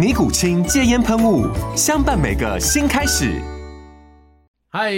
尼古清戒烟喷雾，相伴每个新开始。嗨，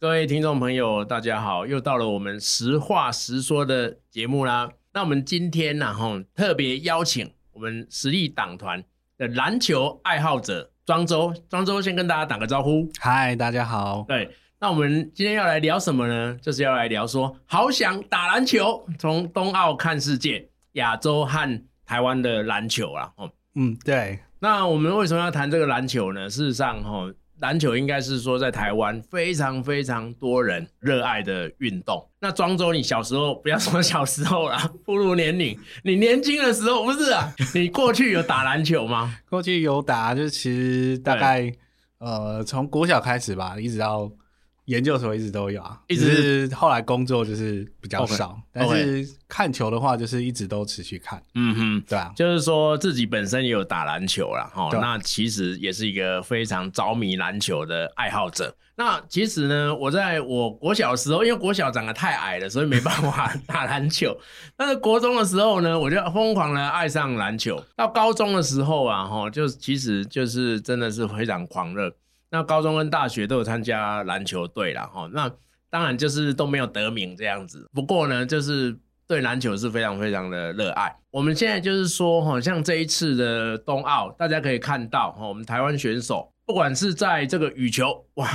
各位听众朋友，大家好，又到了我们实话实说的节目啦。那我们今天呢，哈，特别邀请我们实力党团的篮球爱好者庄周，庄周先跟大家打个招呼。嗨，大家好。对，那我们今天要来聊什么呢？就是要来聊说，好想打篮球，从冬奥看世界，亚洲和台湾的篮球啊，哦。嗯，对。那我们为什么要谈这个篮球呢？事实上，哈，篮球应该是说在台湾非常非常多人热爱的运动。那庄周，你小时候不要说小时候啦，步入年龄，你年轻的时候 不是啊？你过去有打篮球吗？过去有打，就其实大概呃，从国小开始吧，一直到。研究所一直都有啊，一直后来工作就是比较少但是看球的话就是一直都持续看。嗯哼，对啊，就是说自己本身也有打篮球啦。哈，那其实也是一个非常着迷篮球的爱好者。那其实呢，我在我国小的时候，因为国小长得太矮了，所以没办法打篮球。但是国中的时候呢，我就疯狂的爱上篮球。到高中的时候啊，哈，就其实就是真的是非常狂热。那高中跟大学都有参加篮球队啦，哈，那当然就是都没有得名这样子。不过呢，就是对篮球是非常非常的热爱。我们现在就是说，哈，像这一次的冬奥，大家可以看到，哈，我们台湾选手不管是在这个羽球，哇，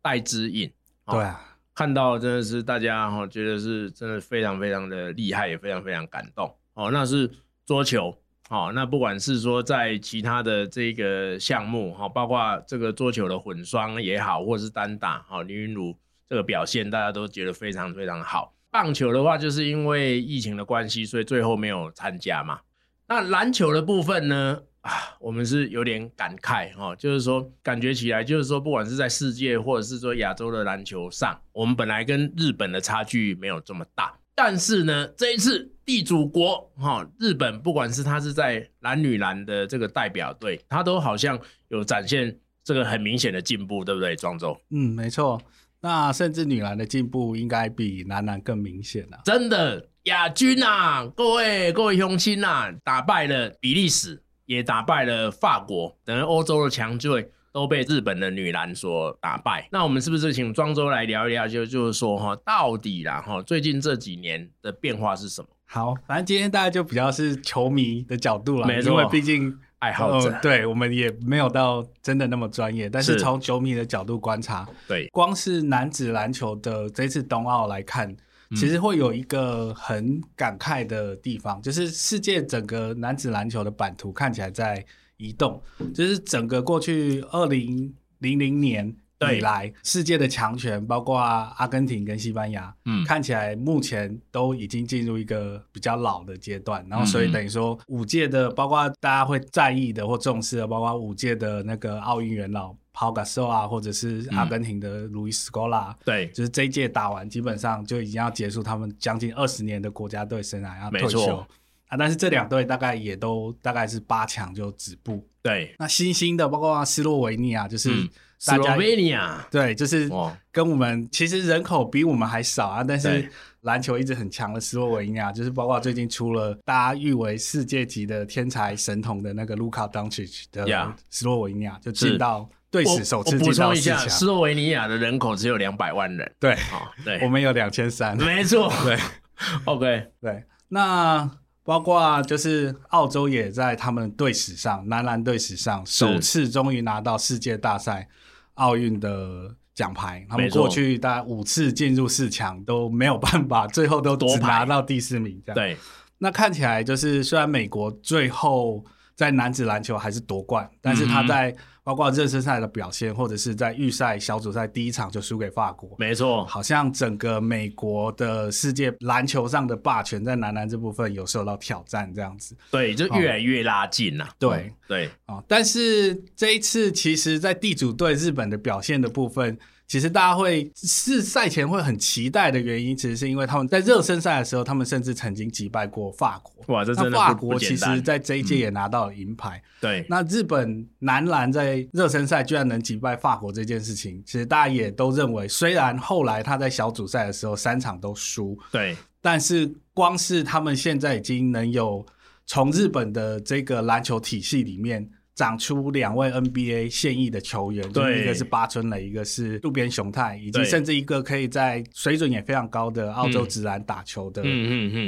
戴资颖，对啊，看到真的是大家哈觉得是真的非常非常的厉害，也非常非常感动。哦，那是桌球。好，那不管是说在其他的这个项目，哈，包括这个桌球的混双也好，或者是单打，哈，林昀儒这个表现大家都觉得非常非常好。棒球的话，就是因为疫情的关系，所以最后没有参加嘛。那篮球的部分呢，啊，我们是有点感慨，哈，就是说感觉起来，就是说不管是在世界或者是说亚洲的篮球上，我们本来跟日本的差距没有这么大。但是呢，这一次地主国哈日本，不管是他是在男女篮的这个代表队，他都好像有展现这个很明显的进步，对不对，庄周？嗯，没错。那甚至女篮的进步应该比男篮更明显啊！真的，亚军啊，各位各位乡亲啊，打败了比利时，也打败了法国，等于欧洲的强队。都被日本的女篮所打败。那我们是不是请庄周来聊一聊？就就是说哈，到底啦哈，最近这几年的变化是什么？好，反正今天大家就比较是球迷的角度了，因为毕竟爱好者，呃、对我们也没有到真的那么专业。但是从球迷的角度观察，对，光是男子篮球的这次冬奥来看，其实会有一个很感慨的地方，嗯、就是世界整个男子篮球的版图看起来在。移动就是整个过去二零零零年以来，世界的强权，包括阿根廷跟西班牙，嗯，看起来目前都已经进入一个比较老的阶段。然后，所以等于说五届的，包括大家会在意的或重视的，包括五届的那个奥运元老抛加索啊，或者是阿根廷的路易斯科拉，对，就是这一届打完，基本上就已经要结束他们将近二十年的国家队生涯，要退休。啊，但是这两队大概也都大概是八强就止步。对，那新兴的包括斯洛维尼亚，就是斯洛维尼亚，对，就是跟我们其实人口比我们还少啊，但是篮球一直很强的斯洛维尼亚，就是包括最近出了大家誉为世界级的天才神童的那个卢卡东契奇的斯洛维尼亚，就进到队史首次进到四强。斯洛维尼亚的人口只有两百万人，对，对，我们有两千三，没错，对，OK，对，那。包括就是澳洲也在他们队史上，男篮队史上首次终于拿到世界大赛奥运的奖牌，他们过去大概五次进入四强都没有办法，最后都只拿到第四名这样。对，那看起来就是虽然美国最后在男子篮球还是夺冠，但是他在包括热身赛的表现，或者是在预赛小组赛第一场就输给法国，没错，好像整个美国的世界篮球上的霸权在男篮这部分有受到挑战，这样子。对，就越来越拉近了。对、嗯、对啊、哦，但是这一次其实，在地主队日本的表现的部分。其实大家会是赛前会很期待的原因，其实是因为他们在热身赛的时候，他们甚至曾经击败过法国。哇，这真的法国其实在这一届也拿到了银牌。嗯、对，那日本男篮在热身赛居然能击败法国这件事情，其实大家也都认为，虽然后来他在小组赛的时候三场都输，对，但是光是他们现在已经能有从日本的这个篮球体系里面。长出两位 NBA 现役的球员，对，一个是八村垒，一个是渡边雄太，以及甚至一个可以在水准也非常高的澳洲职篮打球的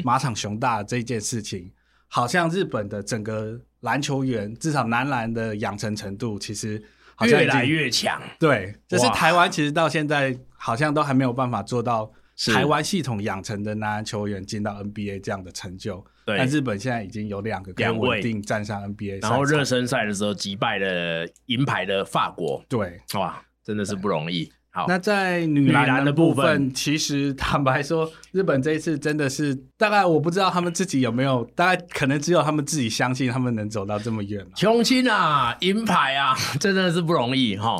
马场雄大这件事情，好像日本的整个篮球员，至少男篮的养成程度，其实越来越强。对，就是台湾其实到现在好像都还没有办法做到台湾系统养成的男篮球员进到 NBA 这样的成就。对，但日本现在已经有两个可以稳定站上 NBA，然后热身赛的时候击败了银牌的法国。对，哇，真的是不容易。好，那在女篮的部分，其实坦白说，日本这一次真的是大概我不知道他们自己有没有，大概可能只有他们自己相信他们能走到这么远。穷亲啊，银牌啊，真的是不容易哈。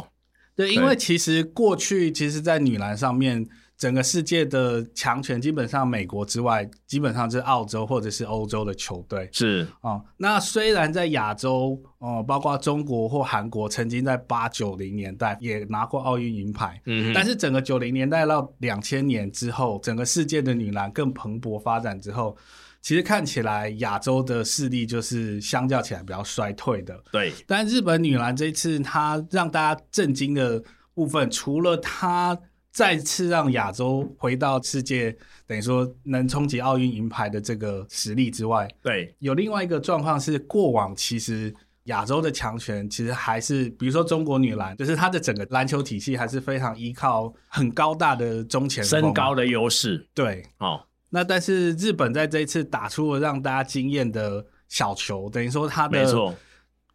对，因为其实过去其实，在女篮上面。整个世界的强权基本上，美国之外，基本上是澳洲或者是欧洲的球队。是啊、嗯，那虽然在亚洲，哦、嗯，包括中国或韩国，曾经在八九零年代也拿过奥运银牌，嗯，但是整个九零年代到两千年之后，整个世界的女篮更蓬勃发展之后，其实看起来亚洲的势力就是相较起来比较衰退的。对，但日本女篮这一次，她让大家震惊的部分，除了它。再次让亚洲回到世界，等于说能冲击奥运银牌的这个实力之外，对，有另外一个状况是，过往其实亚洲的强权其实还是，比如说中国女篮，就是它的整个篮球体系还是非常依靠很高大的中前锋身高的优势。对，哦，那但是日本在这一次打出了让大家惊艳的小球，等于说它的。没错。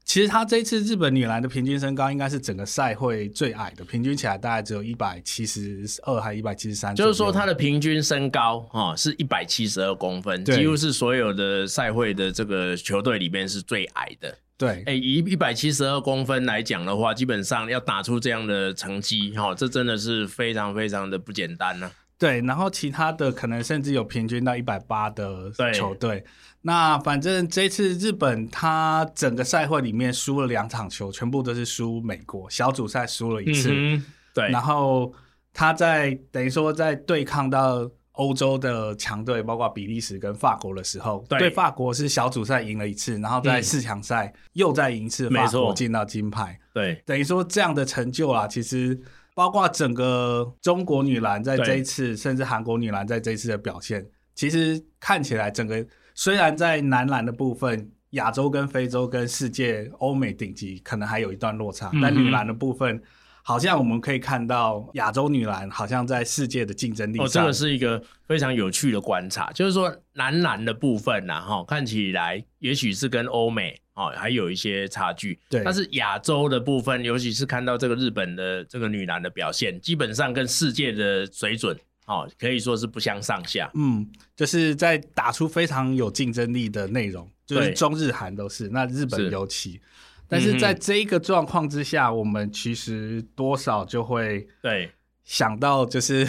其实他这次日本女篮的平均身高应该是整个赛会最矮的，平均起来大概只有一百七十二还一百七十三。就是说，他的平均身高哈是一百七十二公分，几乎是所有的赛会的这个球队里面是最矮的。对，哎，以一百七十二公分来讲的话，基本上要打出这样的成绩哈，这真的是非常非常的不简单呢、啊。对，然后其他的可能甚至有平均到一百八的球队。那反正这次日本他整个赛会里面输了两场球，全部都是输美国。小组赛输了一次，嗯、对。然后他在等于说在对抗到欧洲的强队，包括比利时跟法国的时候，对，对法国是小组赛赢了一次，然后在四强赛又再赢一次，法国进到金牌。对，等于说这样的成就啊，其实包括整个中国女篮在这一次，甚至韩国女篮在这一次的表现，其实看起来整个。虽然在男篮的部分，亚洲跟非洲跟世界欧美顶级可能还有一段落差，嗯、但女篮的部分，好像我们可以看到亚洲女篮好像在世界的竞争力上。哦，这个是一个非常有趣的观察，就是说男篮的部分呢，哈，看起来也许是跟欧美哦还有一些差距，对。但是亚洲的部分，尤其是看到这个日本的这个女篮的表现，基本上跟世界的水准。哦，可以说是不相上下。嗯，就是在打出非常有竞争力的内容，就是中日韩都是，那日本尤其。但是在这一个状况之下，嗯，我们其实多少就会对想到，就是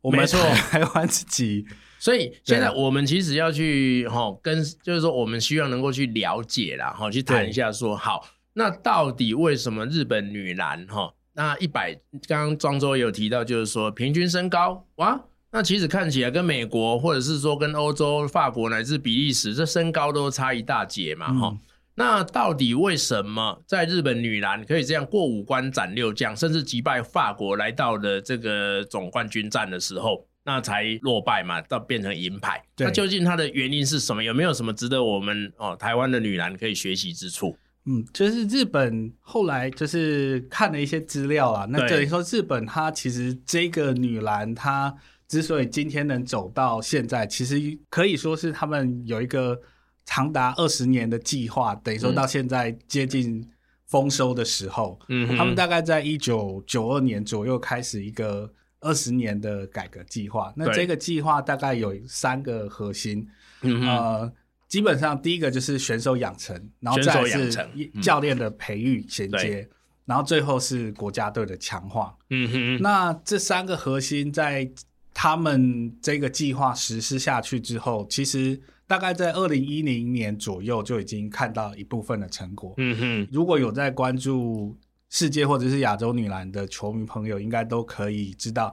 我们台湾自己。所以现在我们其实要去哈跟，就是说我们希望能够去了解啦，哈，去谈一下说，好，那到底为什么日本女篮哈？那一百，刚刚庄周有提到，就是说平均身高哇，那其实看起来跟美国或者是说跟欧洲、法国乃至比利时这身高都差一大截嘛，哈、嗯。那到底为什么在日本女篮可以这样过五关斩六将，甚至击败法国来到了这个总冠军战的时候，那才落败嘛，到变成银牌？那究竟它的原因是什么？有没有什么值得我们哦台湾的女篮可以学习之处？嗯，就是日本后来就是看了一些资料啊，那等于说日本它其实这个女篮她之所以今天能走到现在，其实可以说是他们有一个长达二十年的计划，等于说到现在接近丰收的时候，嗯，他们大概在一九九二年左右开始一个二十年的改革计划。那这个计划大概有三个核心，嗯呃。基本上第一个就是选手养成，然后再是教练的培育衔接，然后最后是国家队的强化。嗯哼，那这三个核心在他们这个计划实施下去之后，其实大概在二零一零年左右就已经看到一部分的成果。嗯哼，如果有在关注世界或者是亚洲女篮的球迷朋友，应该都可以知道。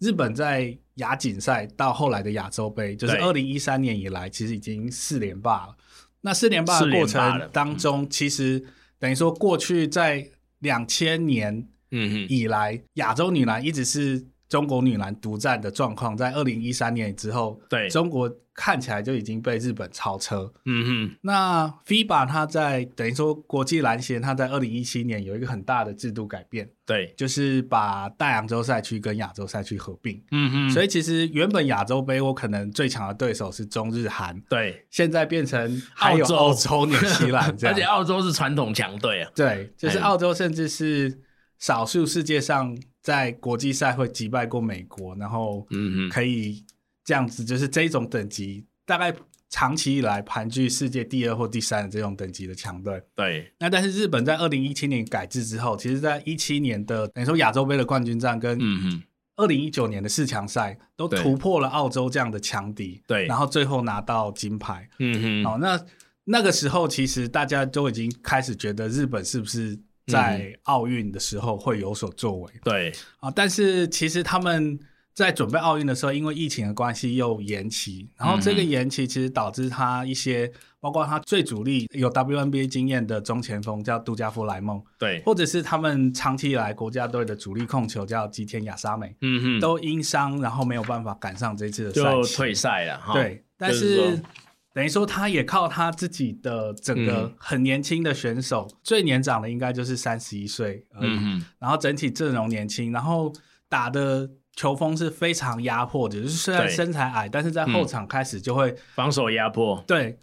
日本在亚锦赛到后来的亚洲杯，就是二零一三年以来，其实已经四连霸了。那四连霸的过程当中，其实等于说过去在两千年以来，亚洲女篮一直是中国女篮独占的状况。在二零一三年之后，对中国。看起来就已经被日本超车。嗯哼，那 FIBA 它在等于说国际篮协，它在二零一七年有一个很大的制度改变。对，就是把大洋洲赛区跟亚洲赛区合并。嗯哼，所以其实原本亚洲杯我可能最强的对手是中日韩。对，现在变成还有澳洲、纽西兰这样，而且澳洲是传统强队啊。对，就是澳洲甚至是少数世界上在国际赛会击败过美国，然后嗯哼可以。这样子就是这种等级，大概长期以来盘踞世界第二或第三的这种等级的强队。对，那但是日本在二零一七年改制之后，其实在一七年的等于说亚洲杯的冠军战跟二零一九年的四强赛都突破了澳洲这样的强敌。对，然后最后拿到金牌。嗯哼，好，那那个时候其实大家都已经开始觉得日本是不是在奥运的时候会有所作为？对，啊，但是其实他们。在准备奥运的时候，因为疫情的关系又延期，然后这个延期其实导致他一些，包括他最主力有 WNBA 经验的中前锋叫杜加夫莱梦，对，或者是他们长期以来国家队的主力控球叫吉田亚沙美，嗯哼，都因伤然后没有办法赶上这次的赛就退赛了，对，但是、等于说他也靠他自己的整个很年轻的选手，嗯、最年长的应该就是三十一岁嗯、然后整体阵容年轻，然后打的。球风是非常压迫的，就是虽然身材矮，但是在后场开始就会、嗯、防守压迫。对，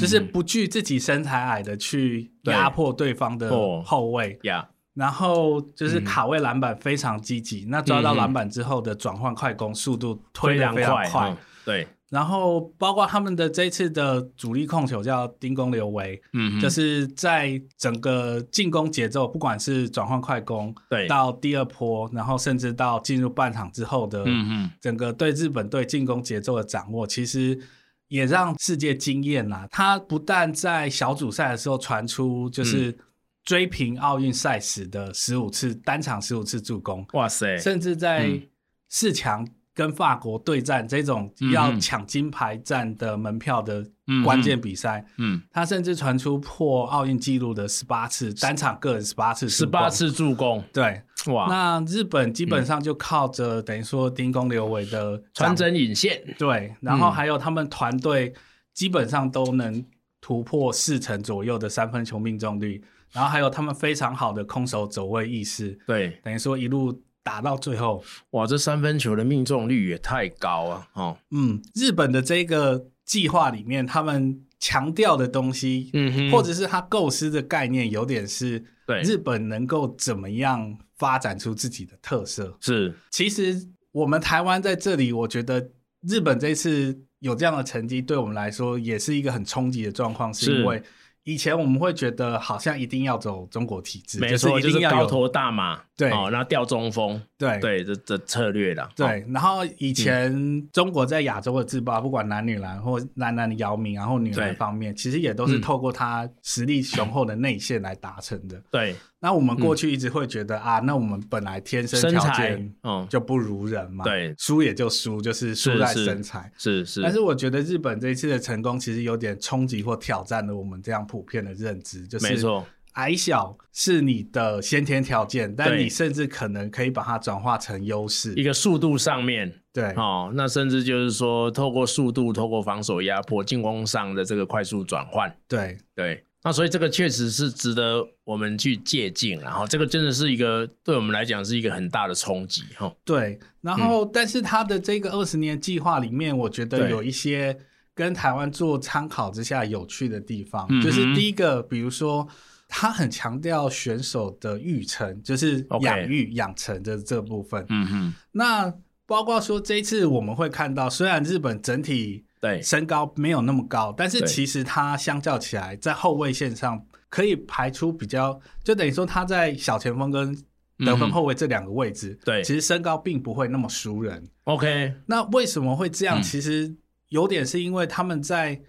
就是不惧自己身材矮的去压迫对方的后卫。呀，然后就是卡位篮板非常积极、嗯，那抓到篮板之后的转换快攻速度非常快。快嗯、对。然后包括他们的这次的主力控球叫丁公刘维，嗯，就是在整个进攻节奏，不管是转换快攻，对，到第二波，然后甚至到进入半场之后的，嗯整个对日本队进攻节奏的掌握，其实也让世界惊艳啦。他不但在小组赛的时候传出就是追平奥运赛时的十五次单场十五次助攻，哇塞，甚至在四强。跟法国对战这种要抢金牌战的门票的关键比赛，嗯，他甚至传出破奥运纪录的十八次单场个人十八次十八次助攻，对，哇！那日本基本上就靠着等于说丁公刘伟的穿针引线，对，然后还有他们团队基本上都能突破四成左右的三分球命中率，然后还有他们非常好的空手走位意识，对，等于说一路。打到最后，哇！这三分球的命中率也太高啊！哦，嗯，日本的这个计划里面，他们强调的东西，嗯哼，或者是他构思的概念，有点是，对，日本能够怎么样发展出自己的特色？是，其实我们台湾在这里，我觉得日本这次有这样的成绩，对我们来说也是一个很冲击的状况，是因为。以前我们会觉得好像一定要走中国体制，没错，就是高头大马，对，哦，然后调中锋，对对，这这策略的，对。然后以前中国在亚洲的自爆，不管男女篮或男篮的姚明，然后女篮方面，其实也都是透过他实力雄厚的内线来达成的，对。那我们过去一直会觉得、嗯、啊，那我们本来天生条件嗯就不如人嘛，对，输也就输，就是输在身材，是是，是。但是我觉得日本这一次的成功，其实有点冲击或挑战了我们这样普遍的认知，就是没错，矮小是你的先天条件，但你甚至可能可以把它转化成优势，一个速度上面，对，哦，那甚至就是说，透过速度，透过防守压迫，进攻上的这个快速转换，对。对。那所以这个确实是值得我们去借鉴，然后这个真的是一个对我们来讲是一个很大的冲击哈。对，然后但是他的这个二十年计划里面，我觉得有一些跟台湾做参考之下有趣的地方，就是第一个，比如说他很强调选手的育成，就是养育养成的这部分。嗯哼，那包括说这一次我们会看到，虽然日本整体。对，身高没有那么高，但是其实他相较起来，在后卫线上可以排出比较，就等于说他在小前锋跟得分后卫这两个位置，对、嗯，其实身高并不会那么熟人。OK，那为什么会这样？其实有点是因为他们在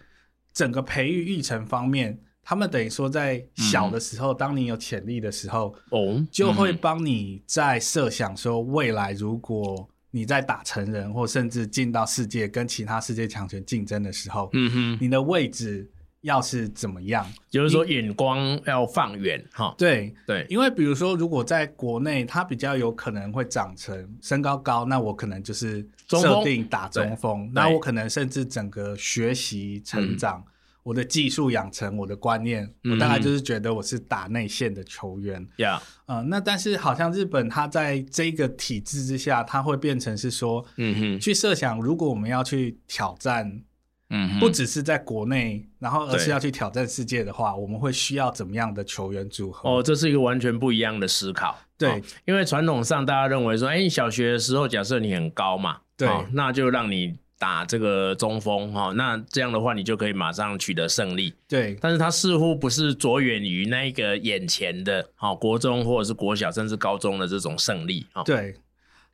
整个培育育成方面，他们等于说在小的时候，嗯、当你有潜力的时候，哦，就会帮你在设想说未来如果。你在打成人，或甚至进到世界跟其他世界强权竞争的时候，嗯哼，你的位置要是怎么样？就是说眼光要放远哈。对对，因为比如说，如果在国内，他比较有可能会长成身高高，那我可能就是设定打中锋，那我可能甚至整个学习成长。嗯我的技术养成，我的观念，嗯、我大概就是觉得我是打内线的球员。呀、yeah. 呃，那但是好像日本它在这个体制之下，它会变成是说，嗯哼，去设想如果我们要去挑战，嗯，不只是在国内，然后而是要去挑战世界的话，我们会需要怎么样的球员组合？哦，这是一个完全不一样的思考。对，哦、因为传统上大家认为说，哎，小学的时候假设你很高嘛，对，哦、那就让你。打这个中锋哈，那这样的话你就可以马上取得胜利。对，但是他似乎不是着眼于那个眼前的，哈，国中或者是国小甚至高中的这种胜利啊。对，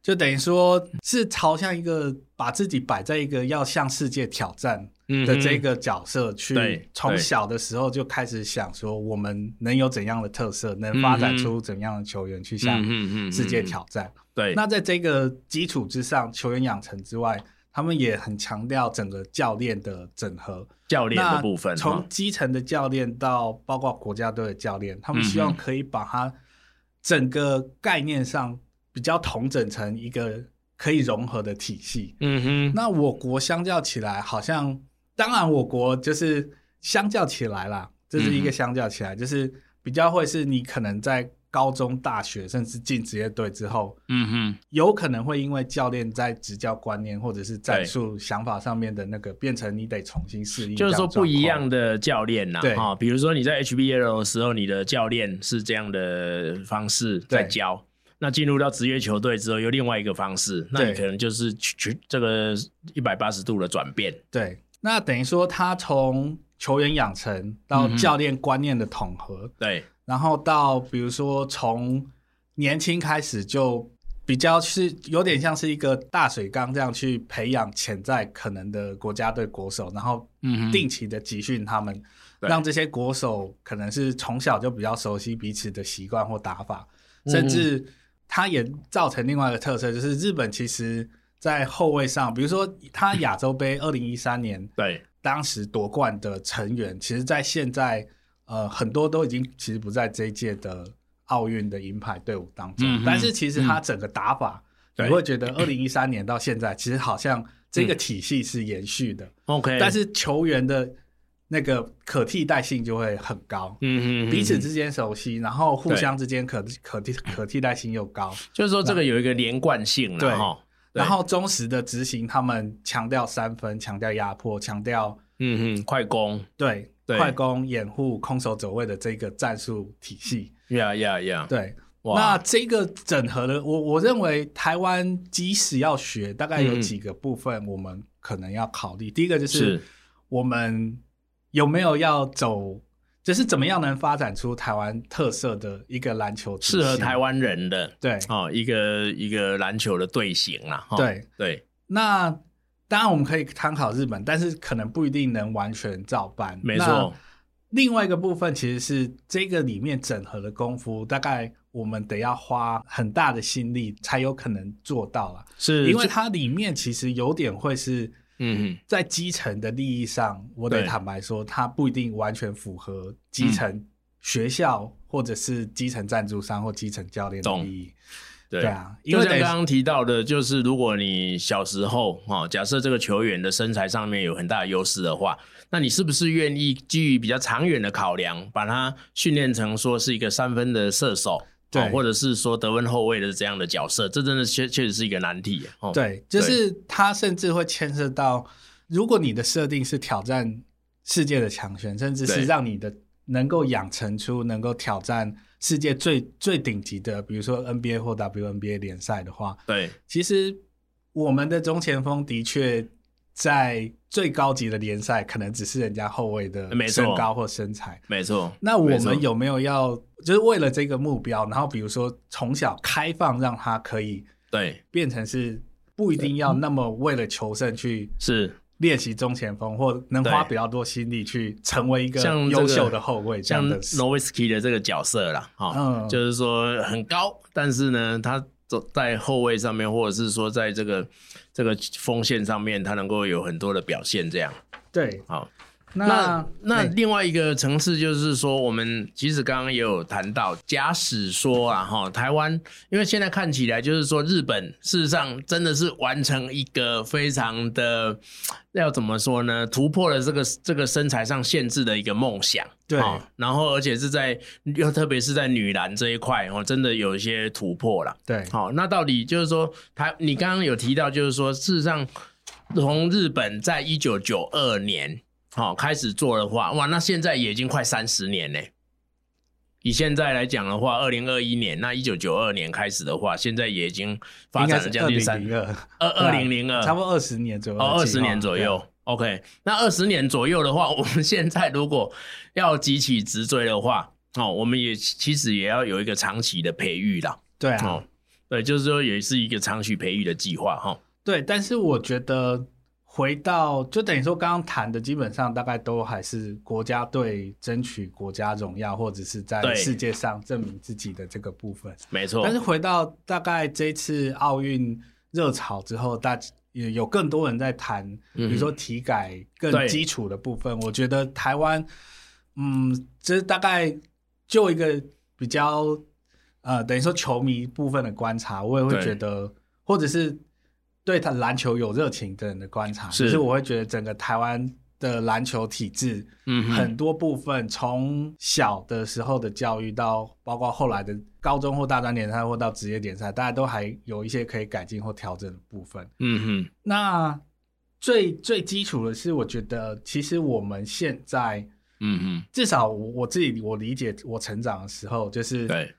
就等于说是朝向一个把自己摆在一个要向世界挑战的这个角色去，从小的时候就开始想说我们能有怎样的特色，能发展出怎样的球员去向世界挑战。对，那在这个基础之上，球员养成之外。他们也很强调整个教练的整合，教练的部分，从基层的教练到包括国家队的教练，他们希望可以把它整个概念上比较统整成一个可以融合的体系。嗯哼，那我国相较起来，好像当然我国就是相较起来啦，这是一个相较起来，就是比较会是你可能在。高中、大学，甚至进职业队之后，嗯哼，有可能会因为教练在执教观念或者是战术想法上面的那个，变成你得重新适应。就是说不一样的教练呐，对啊，比如说你在 HBL 的时候，你的教练是这样的方式在教，那进入到职业球队之后，又另外一个方式，那你可能就是去这个一百八十度的转变。对，那等于说他从球员养成到教练观念的统合，嗯、对。然后到比如说从年轻开始就比较是有点像是一个大水缸这样去培养潜在可能的国家队国手，然后定期的集训他们，让这些国手可能是从小就比较熟悉彼此的习惯或打法，甚至他也造成另外一个特色，就是日本其实在后卫上，比如说他亚洲杯二零一三年对。当时夺冠的成员，其实在现在。呃，很多都已经其实不在这一届的奥运的银牌队伍当中，嗯，但是其实他整个打法，嗯，你会觉得二零一三年到现在，其实好像这个体系是延续的。OK，嗯，但是球员的那个可替代性就会很高，嗯嗯，彼此之间熟悉，然后互相之间可可替可替代性又高，就是说这个有一个连贯性了，对，然后忠实的执行，他们强调三分，强调压迫，强调嗯嗯快攻，对。快攻、掩护、空手走位的这个战术体系，呀呀呀！对，那这个整合的，我我认为台湾即使要学，大概有几个部分我们可能要考虑。嗯、第一个就是我们有没有要走，就是怎么样能发展出台湾特色的一个篮球，适合台湾人的，对。哦，一个一个篮球的队形啊，对。对，那。当然，我们可以参考日本，但是可能不一定能完全照搬。没错。另外一个部分其实是这个里面整合的功夫，大概我们得要花很大的心力才有可能做到了。是，因为它里面其实有点会是，嗯，在基层的利益上，我得坦白说，它不一定完全符合基层学校或者是基层赞助商或基层教练的利益。对，啊，因为刚刚提到的，就是如果你小时候哈，假设这个球员的身材上面有很大的优势的话，那你是不是愿意基于比较长远的考量，把他训练成说是一个三分的射手，对，或者是说得分后卫的这样的角色？这真的确确实是一个难题。对，就是他甚至会牵涉到，如果你的设定是挑战世界的强权，甚至是让你的能够养成出能够挑战。世界最最顶级的，比如说 NBA 或 WNBA 联赛的话，对，其实我们的中前锋的确在最高级的联赛，可能只是人家后卫的身高或身材，没错。那我们有没有要，就是为了这个目标，然后比如说从小开放，让他可以对。变成是不一定要那么为了求胜去是。练习中前锋，或能花比较多心力去成为一个优秀的后卫，像 Noviski 的这个角色啦，哈、嗯，就是说很高，但是呢，他走在后卫上面，或者是说在这个这个锋线上面，他能够有很多的表现，这样，对，好。那那，另外一个层次就是说，我们其实刚刚也有谈到，假使说啊哈，台湾，因为现在看起来就是说，日本事实上真的是完成一个非常的要怎么说呢？突破了这个这个身材上限制的一个梦想，对。然后而且是在又特别是在女篮这一块哦，真的有一些突破了，对。好，那到底就是说，台你刚刚有提到，就是说，事实上从日本在一九九二年。好，开始做的话，哇，那现在也已经快三十年嘞。以现在来讲的话，二零二一年，那一九九二年开始的话，现在也已经发展了将近三二二二零零二，差不多二十年左右。哦，二十年左右。OK，那二十年左右的话，我们现在如果要急起直追的话，哦，我们也其实也要有一个长期的培育啦。对啊，哦，对，就是说也是一个长期培育的计划哈。对，但是我觉得。回到就等于说，刚刚谈的基本上大概都还是国家队争取国家荣耀，或者是在世界上证明自己的这个部分，没错。但是回到大概这次奥运热潮之后，大也有更多人在谈，比如说体改更基础的部分。我觉得台湾，嗯，这大概就一个比较呃，等于说球迷部分的观察，我也会觉得，或者是。对他篮球有热情的人的观察，其实我会觉得整个台湾的篮球体制，嗯，很多部分从小的时候的教育到包括后来的高中或大专联赛或到职业联赛，大家都还有一些可以改进或调整的部分。嗯哼，那最最基础的是，我觉得其实我们现在，嗯哼，至少我我自己我理解我成长的时候，就是对。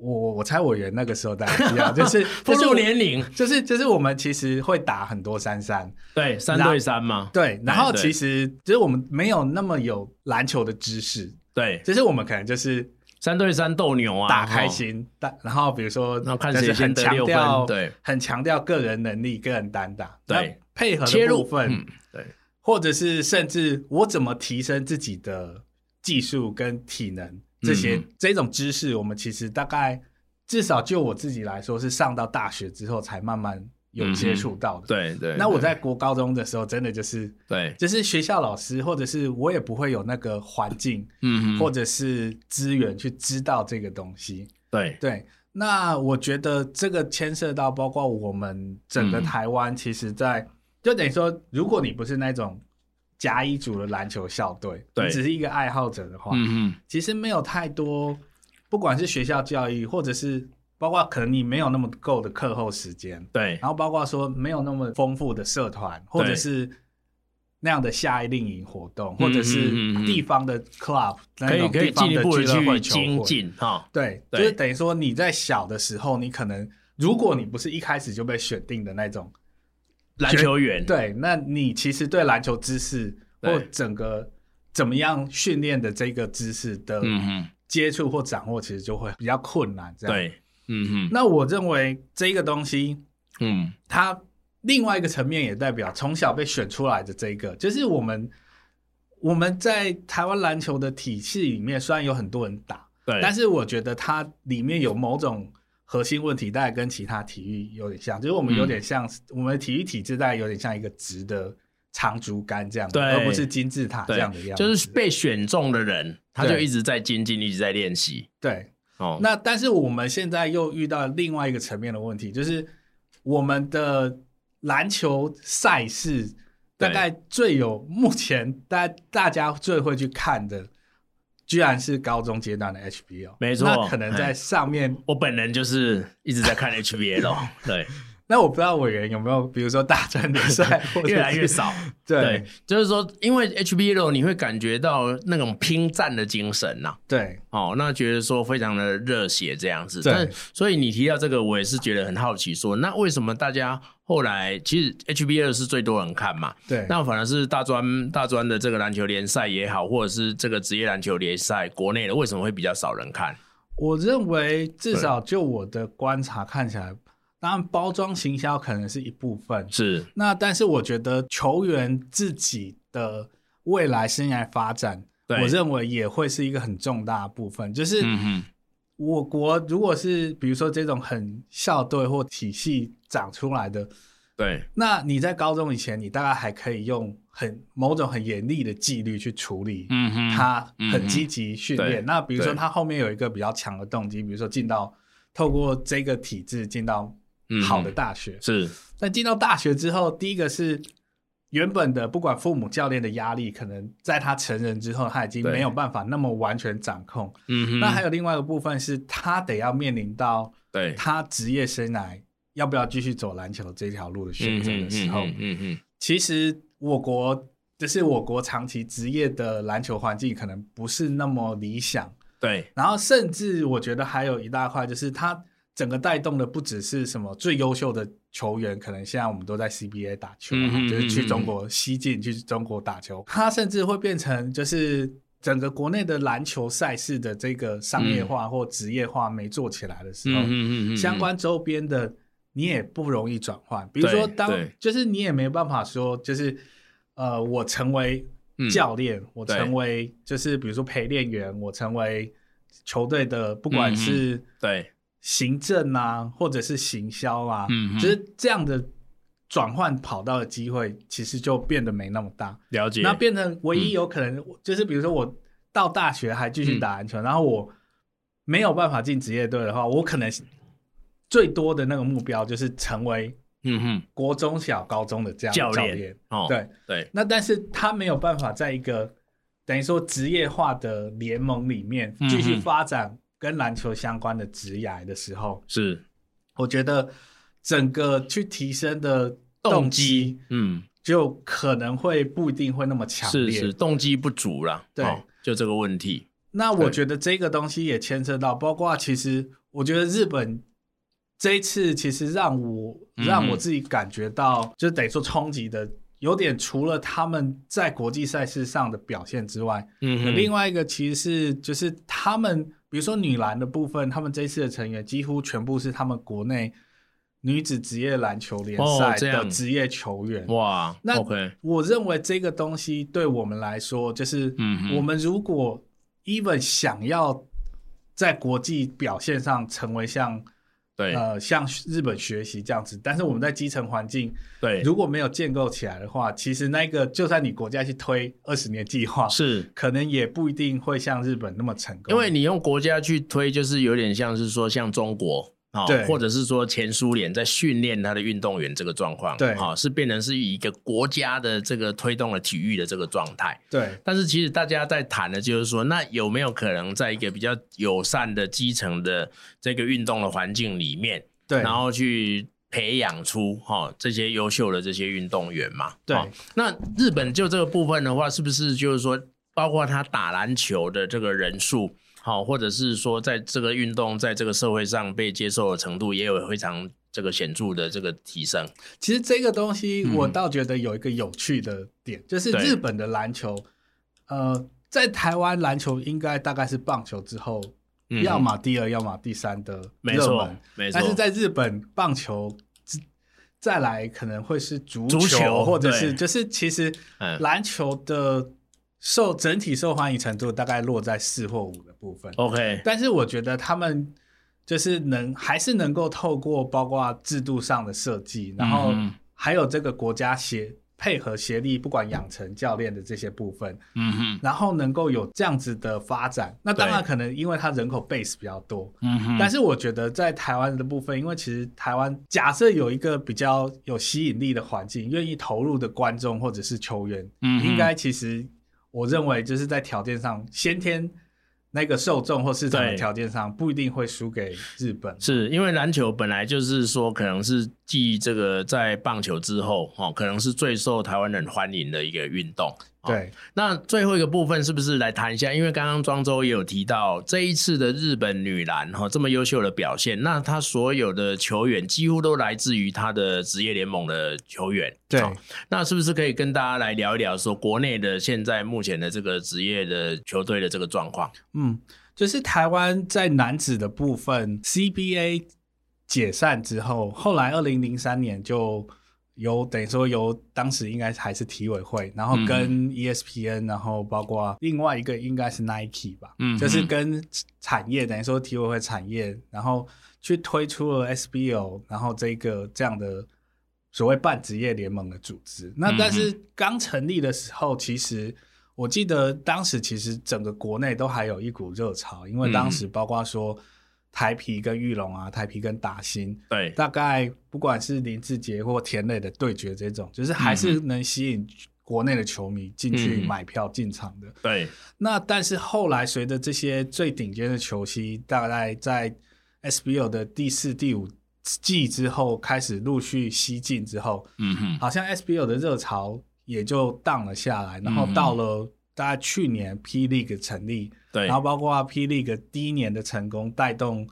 我我猜我员那个时候大家知道，就是 步入年龄，就是就是我们其实会打很多三三，对，三对三嘛，对，然后其实就是我们没有那么有篮球的知识，对，就是我们可能就是三对三斗牛啊，打开心，但然后比如说，然后看谁先得六分，对，很强调个人能力、个人单打，对，配合切入分，对，或者是甚至我怎么提升自己的技术跟体能。这些、嗯、这种知识，我们其实大概至少就我自己来说，是上到大学之后才慢慢有接触到的。嗯、对对。那我在国高中的时候，真的就是对，就是学校老师或者是我也不会有那个环境，嗯，或者是资源去知道这个东西。对对。那我觉得这个牵涉到包括我们整个台湾，其实在、嗯、就等于说，如果你不是那种。甲乙组的篮球校队，对，你只是一个爱好者的话，嗯，其实没有太多，不管是学校教育，或者是包括可能你没有那么够的课后时间，对，然后包括说没有那么丰富的社团，或者是那样的夏令营活动，或者是地方的 club，可以可以进一步的去精进哈，对，就是等于说你在小的时候，你可能如果你不是一开始就被选定的那种。篮球员对，那你其实对篮球知识或整个怎么样训练的这个知识的接触或掌握，其实就会比较困难。这样对，嗯哼。那我认为这个东西，嗯，它另外一个层面也代表从小被选出来的这个，就是我们我们在台湾篮球的体系里面，虽然有很多人打，对，但是我觉得它里面有某种。核心问题大概跟其他体育有点像，就是我们有点像、嗯、我们的体育体制，大概有点像一个直的长竹竿这样，对，而不是金字塔这样的样子。就是被选中的人，他就一直在精进，一直在练习。对，哦，那但是我们现在又遇到另外一个层面的问题，就是我们的篮球赛事大概最有目前大大家最会去看的，居然是高中阶段的 HBL。没错，那可能在上面，我本人就是一直在看 HBL。对。那我不知道委员有没有，比如说大专联赛 越来越少。对，对，就是说，因为 HBL 你会感觉到那种拼战的精神呐、啊。对，哦，那觉得说非常的热血这样子。对，但所以你提到这个，我也是觉得很好奇说，说那为什么大家后来其实 HBL 是最多人看嘛？对，那反而是大专大专的这个篮球联赛也好，或者是这个职业篮球联赛国内的，为什么会比较少人看？我认为至少就我的观察看起来。当然，包装行销可能是一部分，是那，但是我觉得球员自己的未来生涯发展，我认为也会是一个很重大的部分。就是，我国如果是比如说这种很校队或体系长出来的，对，那你在高中以前，你大概还可以用很某种很严厉的纪律去处理，嗯哼，他很积极训练。那比如说他后面有一个比较强的动机，比如说进到透过这个体制进到。好的大学、嗯、是，但进到大学之后，第一个是原本的不管父母教练的压力，可能在他成人之后，他已经没有办法那么完全掌控。嗯，那还有另外一个部分是，他得要面临到对他职业生涯要不要继续走篮球这条路的选择的时候，嗯嗯，嗯，其实我国就是我国长期职业的篮球环境可能不是那么理想。对，然后甚至我觉得还有一大块就是他。整个带动的不只是什么最优秀的球员，可能现在我们都在 CBA 打球，嗯，就是去中国西进去中国打球，他甚至会变成就是整个国内的篮球赛事的这个商业化或职业化没做起来的时候，嗯，相关周边的你也不容易转换。比如说，当就是你也没办法说，就是呃，我成为教练，嗯，我成为就是比如说陪练员，我成为球队的不管是，嗯，对。行政啊，或者是行销啊，嗯，就是这样的转换跑道的机会，其实就变得没那么大。了解。那变成唯一有可能，就是比如说我到大学还继续打篮球，嗯，然后我没有办法进职业队的话，我可能最多的那个目标就是成为嗯哼国中小高中的这样的教练。哦，对对。那但是他没有办法在一个等于说职业化的联盟里面继续发展。跟篮球相关的职涯的时候，是我觉得整个去提升的动机，嗯，就可能会不一定会那么强烈，是是动机不足了，对、哦，就这个问题。那我觉得这个东西也牵涉到，包括其实我觉得日本这一次其实让我让我自己感觉到，嗯、就等于说冲击的有点，除了他们在国际赛事上的表现之外，嗯，另外一个其实是就是他们。比如说女篮的部分，他们这次的成员几乎全部是他们国内女子职业篮球联赛的职业球员。哦、哇，那我认为这个东西对我们来说，就是我们如果 even 想要在国际表现上成为像。对，呃，向日本学习这样子，但是我们在基层环境，对，如果没有建构起来的话，其实那个就算你国家去推二十年计划，是 可能也不一定会像日本那么成功。因为你用国家去推，就是有点像是说像中国。对，或者是说前苏联在训练他的运动员这个状况，对，好，是变成是以一个国家的这个推动了体育的这个状态，对。但是其实大家在谈的就是说，那有没有可能在一个比较友善的基层的这个运动的环境里面，对，然后去培养出哈这些优秀的这些运动员嘛？对。那日本就这个部分的话，是不是就是说，包括他打篮球的这个人数？好，或者是说，在这个运动在这个社会上被接受的程度，也有非常这个显著的这个提升。其实这个东西，我倒觉得有一个有趣的点，嗯、就是日本的篮球，呃，在台湾篮球应该大概是棒球之后，嗯、要么第二，要么第三的热门，没错。但是在日本，棒球再来可能会是足球，足球或者是就是其实篮球的。受整体受欢迎程度大概落在四或五的部分。OK，但是我觉得他们就是能还是能够透过包括制度上的设计，然后还有这个国家协配合协力，不管养成教练的这些部分，嗯哼，然后能够有这样子的发展。那当然可能因为它人口 base 比较多，嗯哼，但是我觉得在台湾的部分，因为其实台湾假设有一个比较有吸引力的环境，愿意投入的观众或者是球员，嗯，应该其实我认为就是在条件上先天。那个受众或市场的条件上不一定会输给日本，是因为篮球本来就是说可能是继这个在棒球之后，哦，可能是最受台湾人欢迎的一个运动。对，那最后一个部分是不是来谈一下？因为刚刚庄周也有提到这一次的日本女篮哈这么优秀的表现，那她所有的球员几乎都来自于她的职业联盟的球员。对，那是不是可以跟大家来聊一聊说国内的现在目前的这个职业的球队的这个状况？嗯，就是台湾在男子的部分 CBA 解散之后，后来二零零三年就。由等于说由当时应该还是体委会，然后跟 ESPN，、嗯、然后包括另外一个应该是 Nike 吧，嗯，就是跟产业等于说体委会产业，然后去推出了 SBL，然后这个这样的所谓半职业联盟的组织。那但是刚成立的时候，其实我记得当时其实整个国内都还有一股热潮，因为当时包括说。台皮跟玉龙啊，台皮跟打新，对，大概不管是林志杰或田磊的对决，这种就是还是能吸引国内的球迷进去买票进场的。嗯、对，那但是后来随着这些最顶尖的球星，大概在 SBL 的第四、第五季之后开始陆续西进之后，嗯哼，好像 SBL 的热潮也就荡了下来，然后到了大概去年 P League 成立。对，然后包括 P League 第一年的成功，带动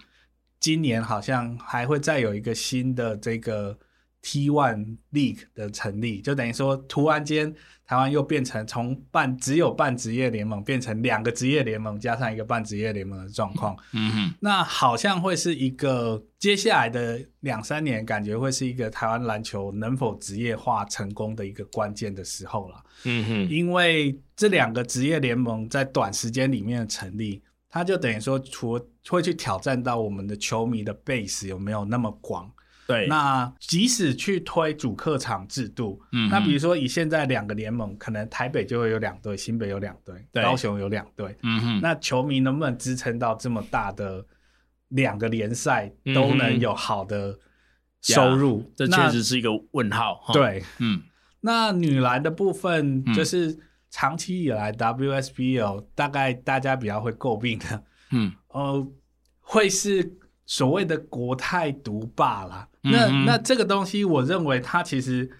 今年好像还会再有一个新的这个 T1 League 的成立，就等于说突然间台湾又变成从半只有半职业联盟变成两个职业联盟加上一个半职业联盟的状况。嗯哼，那好像会是一个接下来的两三年，感觉会是一个台湾篮球能否职业化成功的一个关键的时候了。嗯哼，因为这两个职业联盟在短时间里面的成立，它就等于说，除了会去挑战到我们的球迷的 base 有没有那么广。对，那即使去推主客场制度，嗯，那比如说以现在两个联盟，可能台北就会有两队，新北有两队，高雄有两队，嗯哼，那球迷能不能支撑到这么大的两个联赛都能有好的收入？这确实是一个问号。对，嗯，那女篮的部分就是长期以来 WSBL 大概大家比较会诟病的，嗯，呃，会是。所谓的国泰独霸啦，那那这个东西，我认为它其实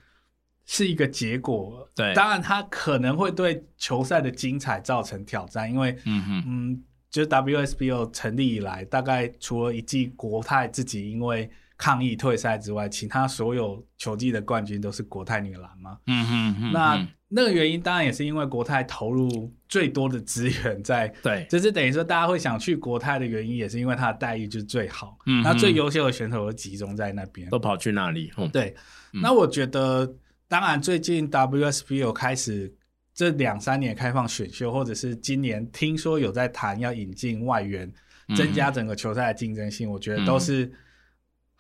是一个结果。对，当然它可能会对球赛的精彩造成挑战，因为嗯哼嗯，就是 WSBO 成立以来，大概除了一季国泰自己因为抗议退赛之外，其他所有球季的冠军都是国泰女篮嘛。嗯哼，嗯哼，那那个原因当然也是因为国泰投入最多的资源在，对，就是等于说大家会想去国泰的原因，也是因为它的待遇就是最好，嗯，那最优秀的选手都集中在那边，都跑去那里，嗯、对、嗯。那我觉得，当然最近 WSB 有开始这两三年开放选秀，或者是今年听说有在谈要引进外援，增加整个球赛的竞争性，我觉得都是。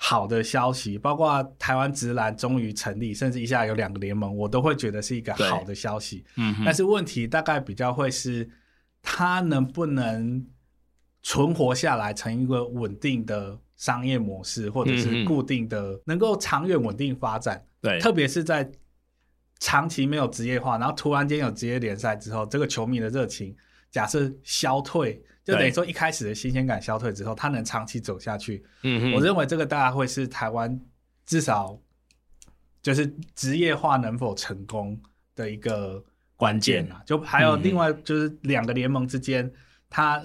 好的消息，包括台湾直男终于成立，甚至一下有两个联盟，我都会觉得是一个好的消息。嗯，但是问题大概比较会是，它能不能存活下来，成一个稳定的商业模式，或者是固定的，嗯、能够长远稳定发展。对，特别是在长期没有职业化，然后突然间有职业联赛之后，这个球迷的热情假设消退。就等于说，一开始的新鲜感消退之后，它能长期走下去。嗯，我认为这个大概会是台湾至少就是职业化能否成功的一个关键啊。就还有另外就是两个联盟之间，它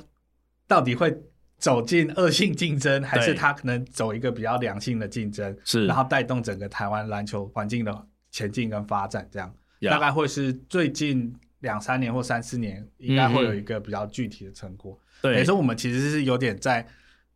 到底会走进恶性竞争，还是它可能走一个比较良性的竞争？是，然后带动整个台湾篮球环境的前进跟发展，这样大概会是最近两三年或三四年应该会有一个比较具体的成果。对，等于说我们其实是有点在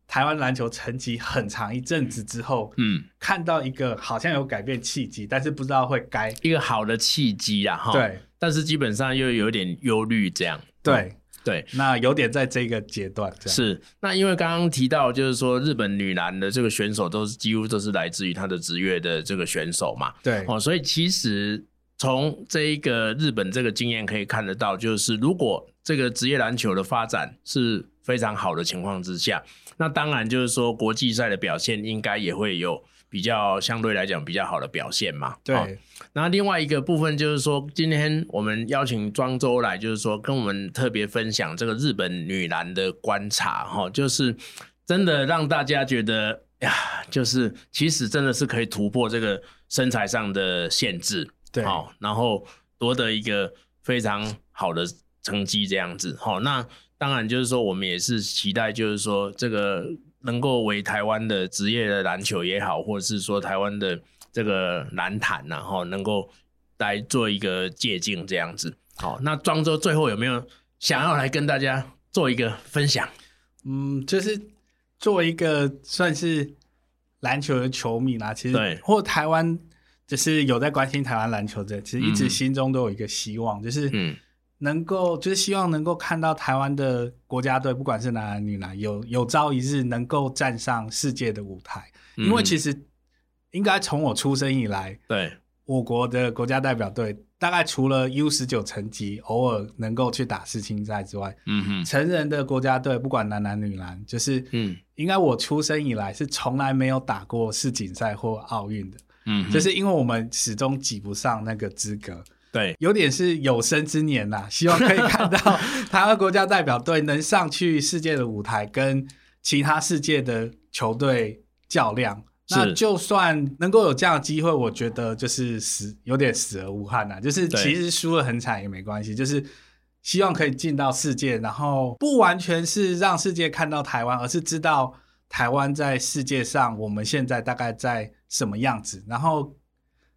台湾篮球沉寂很长一阵子之后，嗯，看到一个好像有改变契机，但是不知道会该一个好的契机啦，哈。对，但是基本上又有点忧虑这样。对、嗯、对，那有点在这个阶段这样。是，那因为刚刚提到就是说日本女篮的这个选手都是几乎都是来自于她的职业的这个选手嘛。对，哦，所以其实从这一个日本这个经验可以看得到，就是如果这个职业篮球的发展是非常好的情况之下，那当然就是说国际赛的表现应该也会有比较相对来讲比较好的表现嘛。对。哦，那另外一个部分就是说，今天我们邀请庄周来，就是说跟我们特别分享这个日本女篮的观察，哈，就是真的让大家觉得呀，就是其实真的是可以突破这个身材上的限制。对，好，然后夺得一个非常好的成绩，这样子，好，那当然就是说，我们也是期待，就是说，这个能够为台湾的职业的篮球也好，或者是说台湾的这个篮坛然后能够来做一个借鉴，这样子，好，那庄周最后有没有想要来跟大家做一个分享？嗯，就是作为一个算是篮球的球迷啦，其实对，或台湾。就是有在关心台湾篮球的，其实一直心中都有一个希望，嗯、就是能够，就是希望能够看到台湾的国家队，不管是男男女篮，有有朝一日能够站上世界的舞台。嗯、因为其实应该从我出生以来，对。我国的国家代表队，大概除了 U 十九层级偶尔能够去打世青赛之外，嗯哼，成人的国家队不管男男女篮，就是嗯，应该我出生以来是从来没有打过世锦赛或奥运的。嗯，就是因为我们始终挤不上那个资格，对，有点是有生之年呐，希望可以看到 台湾国家代表队能上去世界的舞台，跟其他世界的球队较量。那就算能够有这样的机会，我觉得就是死有点死而无憾呐。就是其实输了很惨也没关系，就是希望可以进到世界，然后不完全是让世界看到台湾，而是知道。台湾在世界上，我们现在大概在什么样子？然后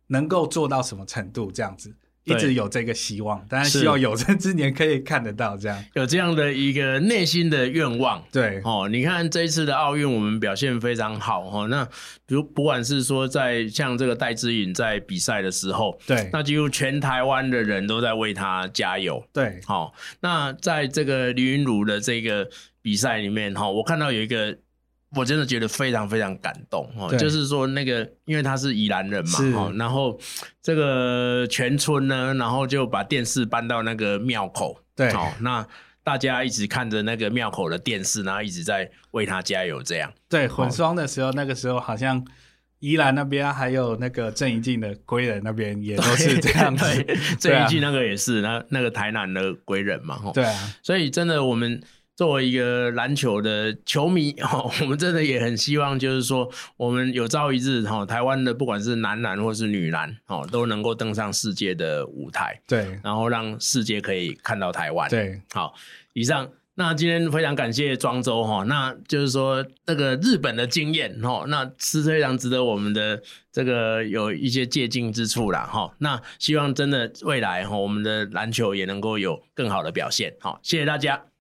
能够做到什么程度？这样子一直有这个希望，当然希望有生之年可以看得到这样，有这样的一个内心的愿望。对哦，你看这一次的奥运，我们表现非常好哈。那比如不管是说在像这个戴资颖在比赛的时候，对，那几乎全台湾的人都在为他加油。对，好，那在这个李云儒的这个比赛里面哈，我看到有一个。我真的觉得非常非常感动哦，就是说那个，因为他是宜兰人嘛，然后这个全村呢，然后就把电视搬到那个庙口，对，好，那大家一直看着那个庙口的电视，然后一直在为他加油，这样。对，混双的时候，那个时候好像宜兰那边还有那个郑怡静的归人那边也都是这样子，郑怡静那个也是，那那个台南的归人嘛，对啊，所以真的我们。作为一个篮球的球迷，我们真的也很希望，就是说，我们有朝一日哈，台湾的不管是男篮或是女篮，都能够登上世界的舞台，对，然后让世界可以看到台湾，对，好，以上，那今天非常感谢庄周哈，那就是说，这个日本的经验哈，那是非常值得我们的这个有一些借鉴之处啦哈，那希望真的未来哈，我们的篮球也能够有更好的表现，好，谢谢大家。